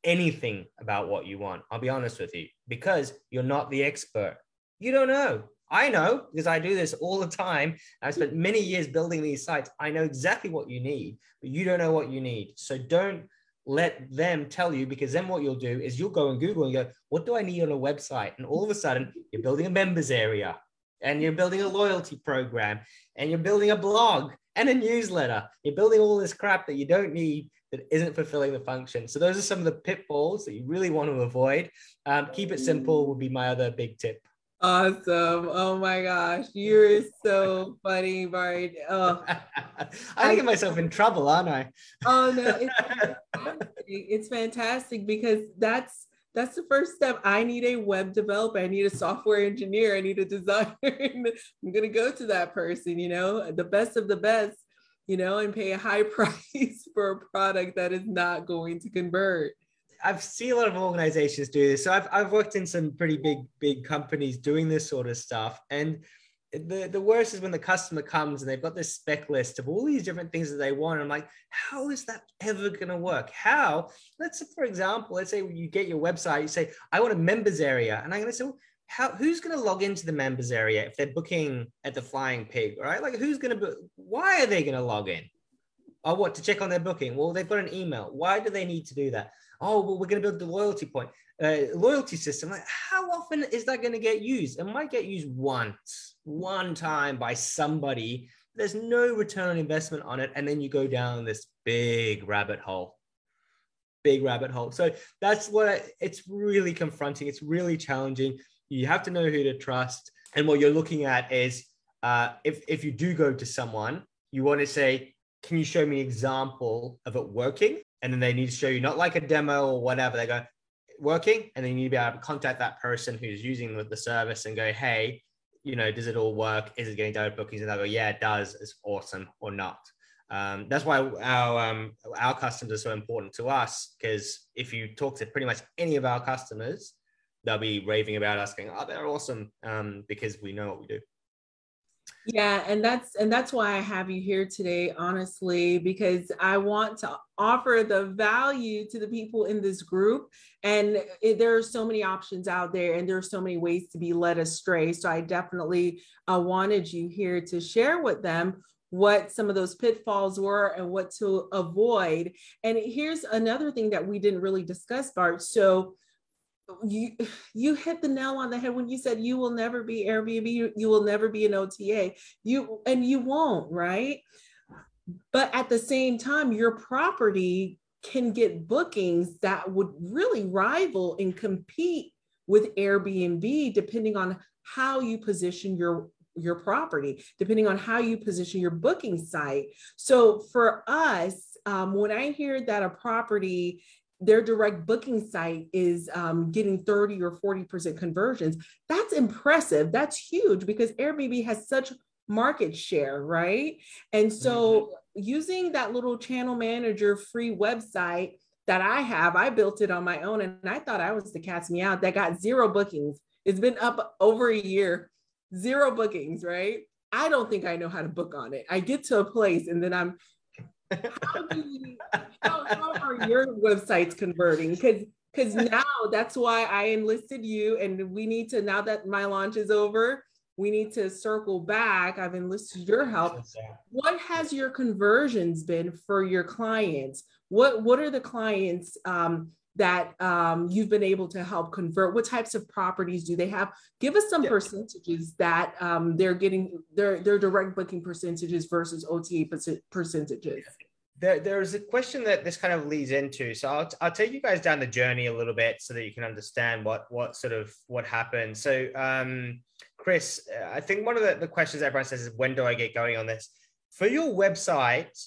anything about what you want. I'll be honest with you because you're not the expert. You don't know. I know because I do this all the time. I've spent many years building these sites. I know exactly what you need, but you don't know what you need. So don't let them tell you because then what you'll do is you'll go and Google and go, what do I need on a website? And all of a sudden you're building a members area and you're building a loyalty program and you're building a blog and a newsletter. You're building all this crap that you don't need that isn't fulfilling the function. So those are some of the pitfalls that you really want to avoid. Um, keep it simple would be my other big tip. Awesome. Oh my gosh. You're so funny, Bart. Oh. *laughs* I get myself in trouble, aren't I? oh no, *laughs* it's fantastic. it's fantastic because that's that's the first step. I need a web developer. I need a software engineer. I need a designer. *laughs* I'm going to go to that person, you know, the best of the best, you know, and pay a high price for a product that is not going to convert. I've seen a lot of organizations do this. So I've, I've worked in some pretty big, big companies doing this sort of stuff. And the, the worst is when the customer comes and they've got this spec list of all these different things that they want. And I'm like, how is that ever going to work? How? Let's say, for example, let's say you get your website, you say, I want a members area. And I'm going to say, well, how, who's going to log into the members area if they're booking at the Flying Pig, right? Like, who's going to, why are they going to log in? Or what, to check on their booking? Well, they've got an email. Why do they need to do that? Oh, well, we're going to build the loyalty point, uh, loyalty system. Like, how often is that going to get used? It might get used once one time by somebody. There's no return on investment on it. And then you go down this big rabbit hole. Big rabbit hole. So that's what I, it's really confronting. It's really challenging. You have to know who to trust. And what you're looking at is uh, if, if you do go to someone, you want to say, Can you show me an example of it working? And then they need to show you not like a demo or whatever. They go, working and then you need to be able to contact that person who's using the, the service and go hey you know, does it all work? Is it getting direct bookings? And I go, yeah, it does. It's awesome or not. Um, that's why our um, our customers are so important to us because if you talk to pretty much any of our customers, they'll be raving about us, going, "Oh, they're awesome," um, because we know what we do yeah and that's and that's why i have you here today honestly because i want to offer the value to the people in this group and it, there are so many options out there and there are so many ways to be led astray so i definitely uh, wanted you here to share with them what some of those pitfalls were and what to avoid and here's another thing that we didn't really discuss bart so you you hit the nail on the head when you said you will never be Airbnb, you, you will never be an OTA. You and you won't, right? But at the same time, your property can get bookings that would really rival and compete with Airbnb, depending on how you position your your property, depending on how you position your booking site. So for us, um, when I hear that a property their direct booking site is um, getting 30 or 40% conversions. That's impressive. That's huge because Airbnb has such market share, right? And so mm-hmm. using that little channel manager free website that I have, I built it on my own and I thought I was the cat's me out that got zero bookings. It's been up over a year, zero bookings, right? I don't think I know how to book on it. I get to a place and then I'm, *laughs* how, do we, how, how are your websites converting? Because because now that's why I enlisted you, and we need to now that my launch is over, we need to circle back. I've enlisted your help. What has your conversions been for your clients? What what are the clients um, that um, you've been able to help convert? What types of properties do they have? Give us some yeah. percentages that um, they're getting their their direct booking percentages versus OTA percentages. There, there's a question that this kind of leads into. So I'll, I'll take you guys down the journey a little bit so that you can understand what what sort of what happened. So um, Chris, I think one of the, the questions everyone says is when do I get going on this? For your website,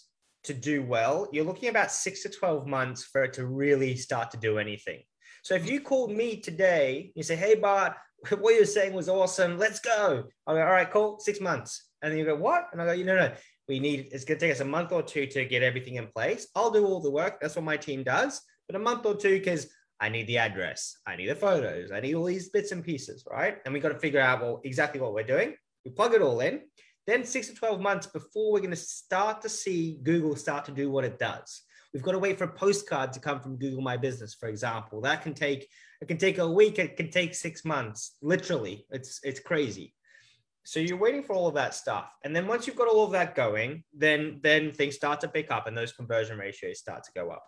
to do well, you're looking about six to 12 months for it to really start to do anything. So if you called me today, you say, Hey, Bart, *laughs* what you're saying was awesome. Let's go. I go, All right, cool. Six months. And then you go, What? And I go, You know, no, we need, it's going to take us a month or two to get everything in place. I'll do all the work. That's what my team does. But a month or two, because I need the address, I need the photos, I need all these bits and pieces, right? And we got to figure out well exactly what we're doing. We plug it all in. Then six to 12 months before we're going to start to see Google start to do what it does. We've got to wait for a postcard to come from Google My Business, for example. That can take it can take a week, it can take six months. Literally, it's it's crazy. So you're waiting for all of that stuff, and then once you've got all of that going, then then things start to pick up, and those conversion ratios start to go up.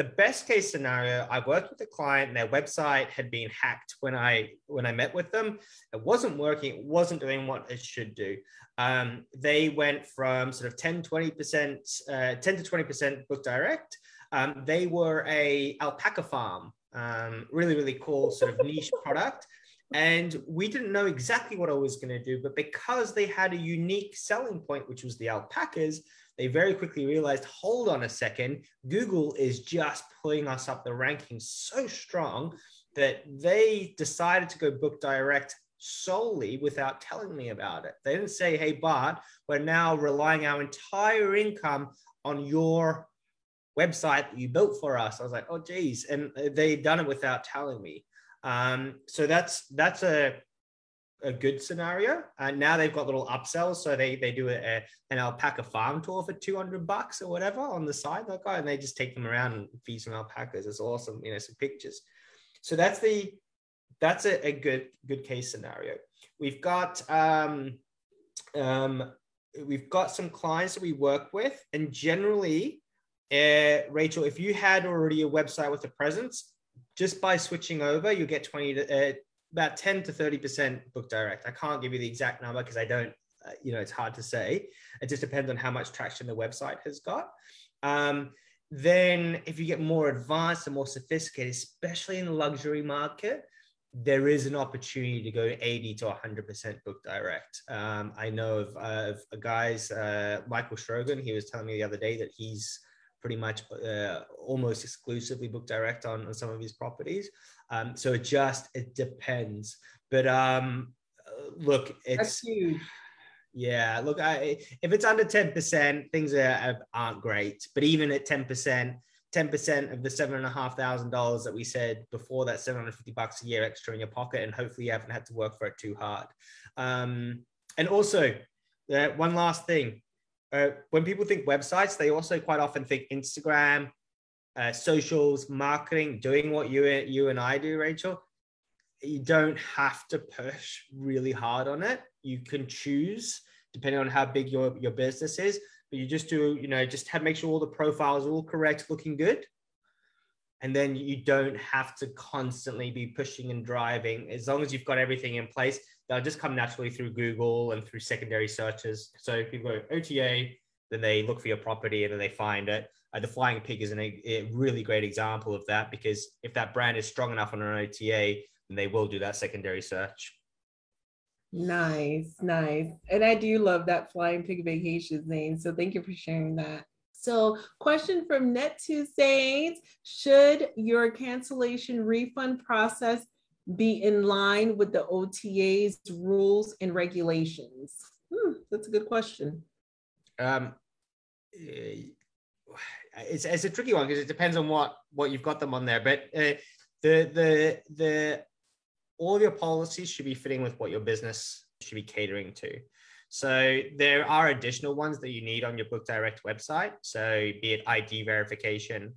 The best case scenario i worked with a client and their website had been hacked when i when i met with them. It wasn't working it wasn't doing what it should do. Um, they went from sort of 10 20% uh, 10 to 20% book direct. Um, they were a alpaca farm um, really really cool sort of niche *laughs* product and we didn't know exactly what i was going to do but because they had a unique selling point which was the alpacas they very quickly realized hold on a second, Google is just pulling us up the rankings so strong that they decided to go book direct solely without telling me about it. They didn't say, hey, Bart, we're now relying our entire income on your website that you built for us. I was like, oh, geez. And they'd done it without telling me. Um, so that's that's a a good scenario. And now they've got little upsells. So they they do a, a, an alpaca farm tour for 200 bucks or whatever on the side, like, oh, and they just take them around and feed some alpacas. It's awesome, you know, some pictures. So that's the that's a, a good good case scenario. We've got um, um, we've got some clients that we work with, and generally, uh, Rachel, if you had already a website with a presence, just by switching over, you get 20 to, uh, about 10 to 30% book direct. I can't give you the exact number because I don't, uh, you know, it's hard to say. It just depends on how much traction the website has got. Um, then, if you get more advanced and more sophisticated, especially in the luxury market, there is an opportunity to go 80 to 100% book direct. Um, I know of, uh, of a guy's, uh, Michael Strogan, he was telling me the other day that he's pretty much uh, almost exclusively book direct on, on some of his properties. Um, so it just it depends. But um, look, it's. Yeah, look, I, if it's under ten percent, things are, aren't great. But even at ten percent, ten percent of the seven and a half thousand dollars that we said before, that seven hundred fifty bucks a year extra in your pocket, and hopefully you haven't had to work for it too hard. Um, and also, uh, one last thing: uh, when people think websites, they also quite often think Instagram, uh, socials, marketing, doing what you you and I do, Rachel. You don't have to push really hard on it. You can choose depending on how big your your business is, but you just do you know just have make sure all the profiles are all correct, looking good, and then you don't have to constantly be pushing and driving. As long as you've got everything in place, they'll just come naturally through Google and through secondary searches. So if you go OTA, then they look for your property and then they find it. Uh, the Flying Pig is an, a really great example of that because if that brand is strong enough on an OTA, then they will do that secondary search. Nice, nice. And I do love that Flying Pig Vacations name. So thank you for sharing that. So, question from Net Tuesdays Should your cancellation refund process be in line with the OTA's rules and regulations? Hmm, that's a good question. Um, eh, it's, it's a tricky one because it depends on what what you've got them on there. But uh, the the the all of your policies should be fitting with what your business should be catering to. So there are additional ones that you need on your Book Direct website. So be it ID verification,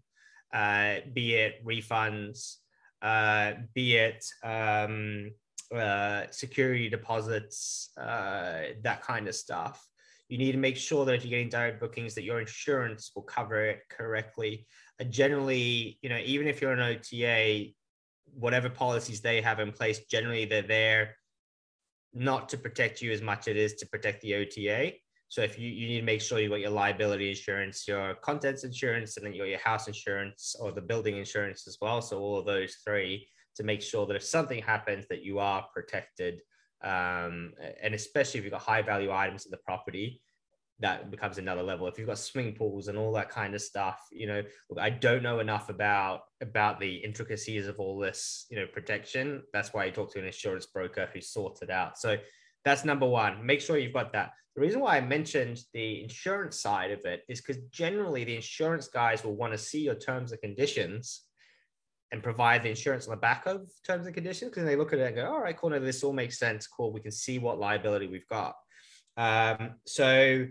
uh, be it refunds, uh, be it um, uh, security deposits, uh, that kind of stuff. You need to make sure that if you're getting direct bookings, that your insurance will cover it correctly. Uh, generally, you know, even if you're an OTA, whatever policies they have in place, generally they're there not to protect you as much as it is to protect the OTA. So if you, you need to make sure you got your liability insurance, your contents insurance, and then you got your house insurance or the building insurance as well. So all of those three to make sure that if something happens that you are protected. Um, and especially if you've got high value items in the property, that becomes another level. If you've got swimming pools and all that kind of stuff, you know, look, I don't know enough about about the intricacies of all this, you know, protection. That's why you talk to an insurance broker who sorts it out. So that's number one. Make sure you've got that. The reason why I mentioned the insurance side of it is because generally the insurance guys will want to see your terms and conditions and provide the insurance on the back of terms and conditions because they look at it and go, all right, cool, no, this all makes sense. Cool. We can see what liability we've got. Um, so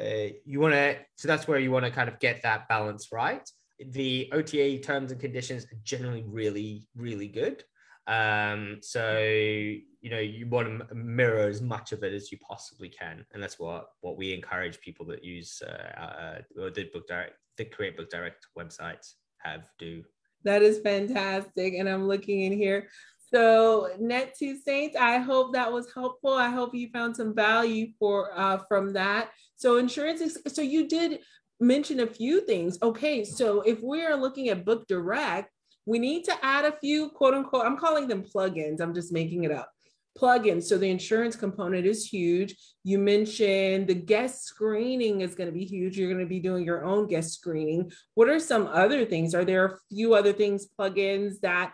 uh, you want to so that's where you want to kind of get that balance right the ota terms and conditions are generally really really good um so you know you want to mirror as much of it as you possibly can and that's what what we encourage people that use uh, uh or the book direct the create book direct websites have do that is fantastic and i'm looking in here so, Net Two Saints, I hope that was helpful. I hope you found some value for uh, from that. So, insurance. so you did mention a few things. Okay, so if we are looking at Book Direct, we need to add a few quote unquote. I'm calling them plugins. I'm just making it up. Plugins. So the insurance component is huge. You mentioned the guest screening is going to be huge. You're going to be doing your own guest screening. What are some other things? Are there a few other things, plugins that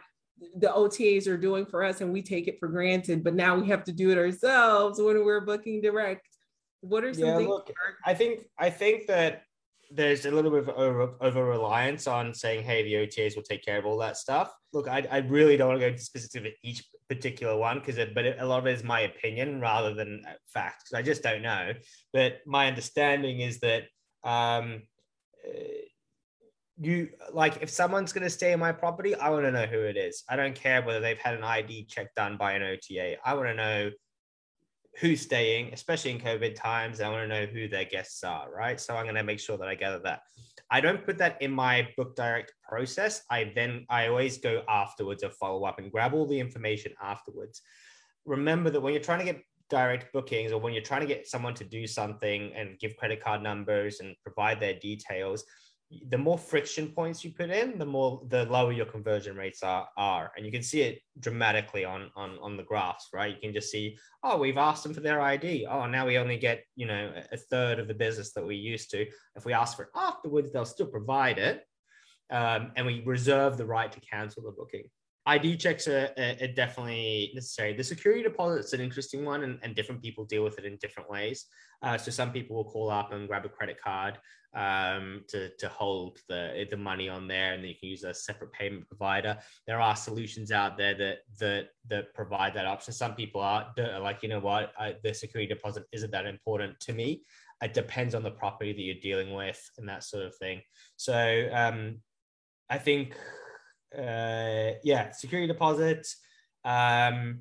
the OTAs are doing for us and we take it for granted, but now we have to do it ourselves when we're booking direct. What are some yeah, things? Look, I think I think that there's a little bit of over, over reliance on saying, hey, the OTAs will take care of all that stuff. Look, I, I really don't want to go into specifics of each particular one because but it, a lot of it is my opinion rather than fact because I just don't know. But my understanding is that um, you like if someone's going to stay in my property i want to know who it is i don't care whether they've had an id check done by an ota i want to know who's staying especially in covid times i want to know who their guests are right? So i'm going to make sure that i gather that. I don't put that in my book direct process. I then i always go afterwards or follow up and grab all the information afterwards. Remember that when you're trying to get direct bookings or when you're trying to get someone to do something and give credit card numbers and provide their details the more friction points you put in, the more the lower your conversion rates are are. And you can see it dramatically on on on the graphs, right? You can just see, oh, we've asked them for their ID. Oh, now we only get, you know, a third of the business that we used to. If we ask for it afterwards, they'll still provide it. Um, and we reserve the right to cancel the booking. ID checks are, are, definitely necessary. The security deposit is an interesting one, and, and, different people deal with it in different ways. Uh, so some people will call up and grab a credit card um, to, to hold the, the money on there, and then you can use a separate payment provider. There are solutions out there that that that provide that option. Some people are like, you know what, I, the security deposit isn't that important to me. It depends on the property that you're dealing with and that sort of thing. So um, I think, uh, yeah, security deposit, um,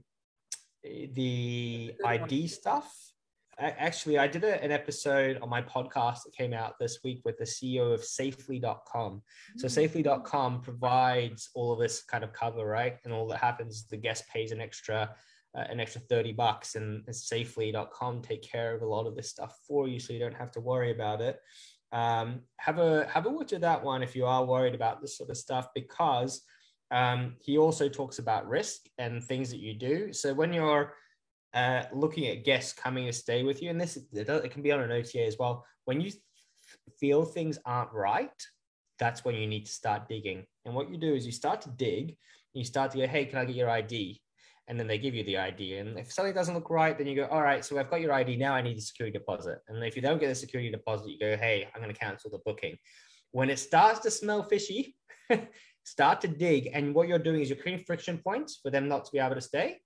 the ID stuff. Actually i did a, an episode on my podcast that came out this week with the ceo of safely.com so mm. safely.com provides all of this kind of cover right? And all that happens the guest pays an extra uh, an extra 30 bucks and, and safely.com take care of a lot of this stuff for you so you don't have to worry about it um, have a have a watch of that one if you are worried about this sort of stuff because um, he also talks about risk and things that you do so when you're uh, looking at guests coming to stay with you, and this it can be on an OTA as well. When you feel things aren't right, that's when you need to start digging. And what you do is you start to dig, you start to go, hey, can I get your ID? And then they give you the ID. And if something doesn't look right, then you go, all right, so I've got your ID. Now I need a security deposit. And if you don't get a security deposit, you go, hey, I'm going to cancel the booking. When it starts to smell fishy, *laughs* start to dig. And what you're doing is you're creating friction points for them not to be able to stay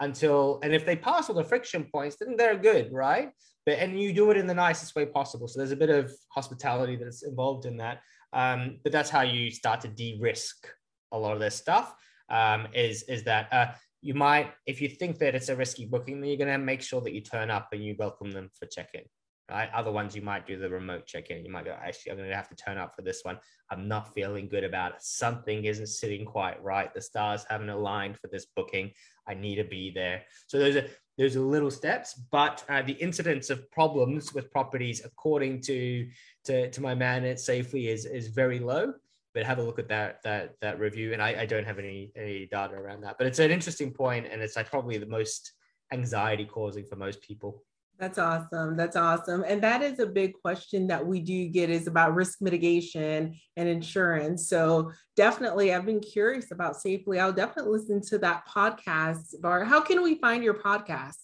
until and if they pass all the friction points, then they're good, right? But and you do it in the nicest way possible. So there's a bit of hospitality that's involved in that. Um, but that's how you start to de-risk a lot of this stuff. Um, is is that uh, you might if you think that it's a risky booking, then you're gonna make sure that you turn up and you welcome them for check-in right? Other ones you might do the remote check-in. You might go, actually, I'm going to have to turn up for this one. I'm not feeling good about it. Something isn't sitting quite right. The stars haven't aligned for this booking. I need to be there. So those are those are little steps, but uh, the incidence of problems with properties, according to to, to my man at Safely, is is very low. But have a look at that that that review, and I, I don't have any any data around that. But it's an interesting point, and it's like probably the most anxiety causing for most people. That's awesome. That's awesome. And that is a big question that we do get is about risk mitigation and insurance. So definitely I've been curious about safely. I'll definitely listen to that podcast. Bart, how can we find your podcast?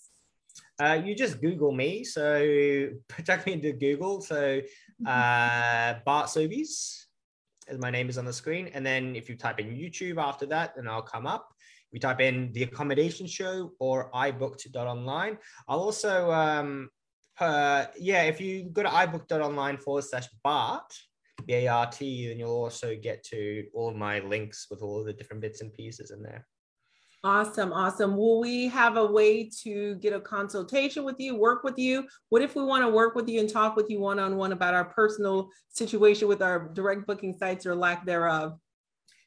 Uh, you just Google me. So *laughs* type me into Google. So mm-hmm. uh, Bart Sobies, as my name is on the screen. And then if you type in YouTube after that, then I'll come up we type in the accommodation show or ibooked.online. I'll also, um, uh, yeah, if you go to ibooked.online forward slash BART, B A R T, then you'll also get to all of my links with all of the different bits and pieces in there. Awesome, awesome. Will we have a way to get a consultation with you, work with you? What if we want to work with you and talk with you one on one about our personal situation with our direct booking sites or lack thereof?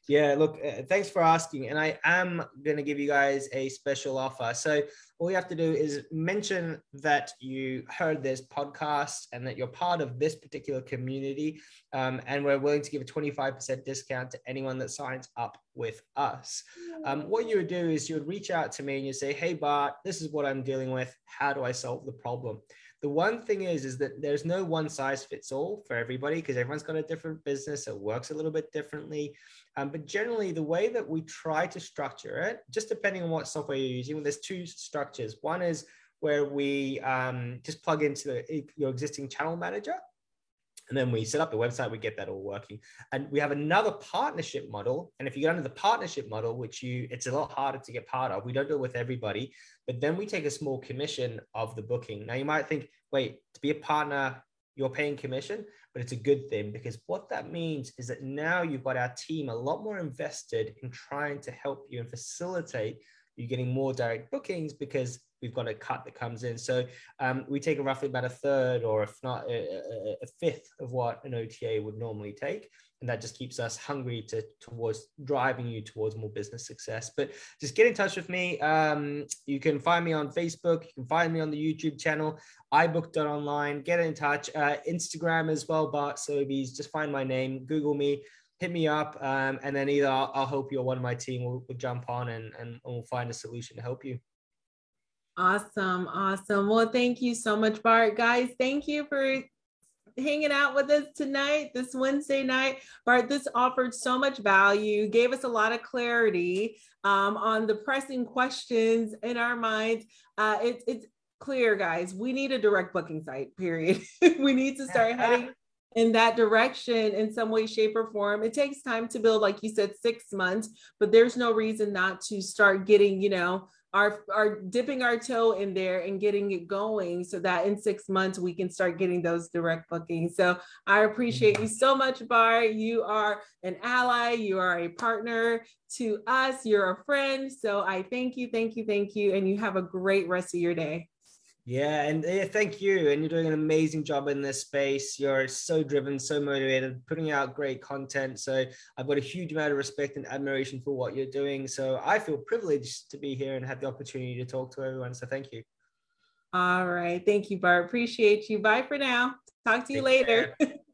Yeah, look, uh, thanks for asking. And I am going to give you guys a special offer. So, all you have to do is mention that you heard this podcast and that you're part of this particular community. Um, and we're willing to give a 25% discount to anyone that signs up with us. Um, what you would do is you would reach out to me and you say, Hey, Bart, this is what I'm dealing with. How do I solve the problem? The one thing is, is that there's no one size fits all for everybody because everyone's got a different business. It works a little bit differently. Um, but generally, the way that we try to structure it, just depending on what software you're using, there's two structures. One is where we um, just plug into the, your existing channel manager. And then we set up the website, we get that all working. And we have another partnership model. And if you get under the partnership model, which you it's a lot harder to get part of, we don't do it with everybody, but then we take a small commission of the booking. Now you might think, wait, to be a partner, you're paying commission, but it's a good thing because what that means is that now you've got our team a lot more invested in trying to help you and facilitate you getting more direct bookings because we've got a cut that comes in. So um, we take roughly about a third, or if not a, a, fifth, of what an OTA would normally take, and that just keeps us hungry to towards driving you towards more business success. But just get in touch with me. Um, you can find me on Facebook. You can find me on the YouTube channel, ibooked.online. Get in touch. Uh, Instagram as well, Bart Sobies. Just find my name, Google me hit me up um, and then either I'll, I'll, help you or one of my team will, will jump on and, and we'll find a solution to help you. Awesome. Awesome. Well, thank you so much, Bart. Guys, thank you for hanging out with us tonight, this Wednesday night. Bart, this offered so much value, gave us a lot of clarity um, on the pressing questions in our minds. Uh, it, it's clear, guys, we need a direct booking site, period. *laughs* we need to start *laughs* heading in that direction in some way, shape, or form. It takes time to build, like you said, six months, but there's no reason not to start getting, you know, are are dipping our toe in there and getting it going so that in six months we can start getting those direct bookings. So i appreciate you so much Bart you are an ally. You are a partner to us. You're a friend. So i thank you thank you thank you and you have a great rest of your day yeah, and yeah, thank you. And you're doing an amazing job in this space. You're so driven, so motivated, putting out great content. So I've got a huge amount of respect and admiration for what you're doing. So I feel privileged to be here and have the opportunity to talk to everyone. So thank you. All right. Thank you, Bart. Appreciate you. Bye for now. Talk to you Take later. *laughs*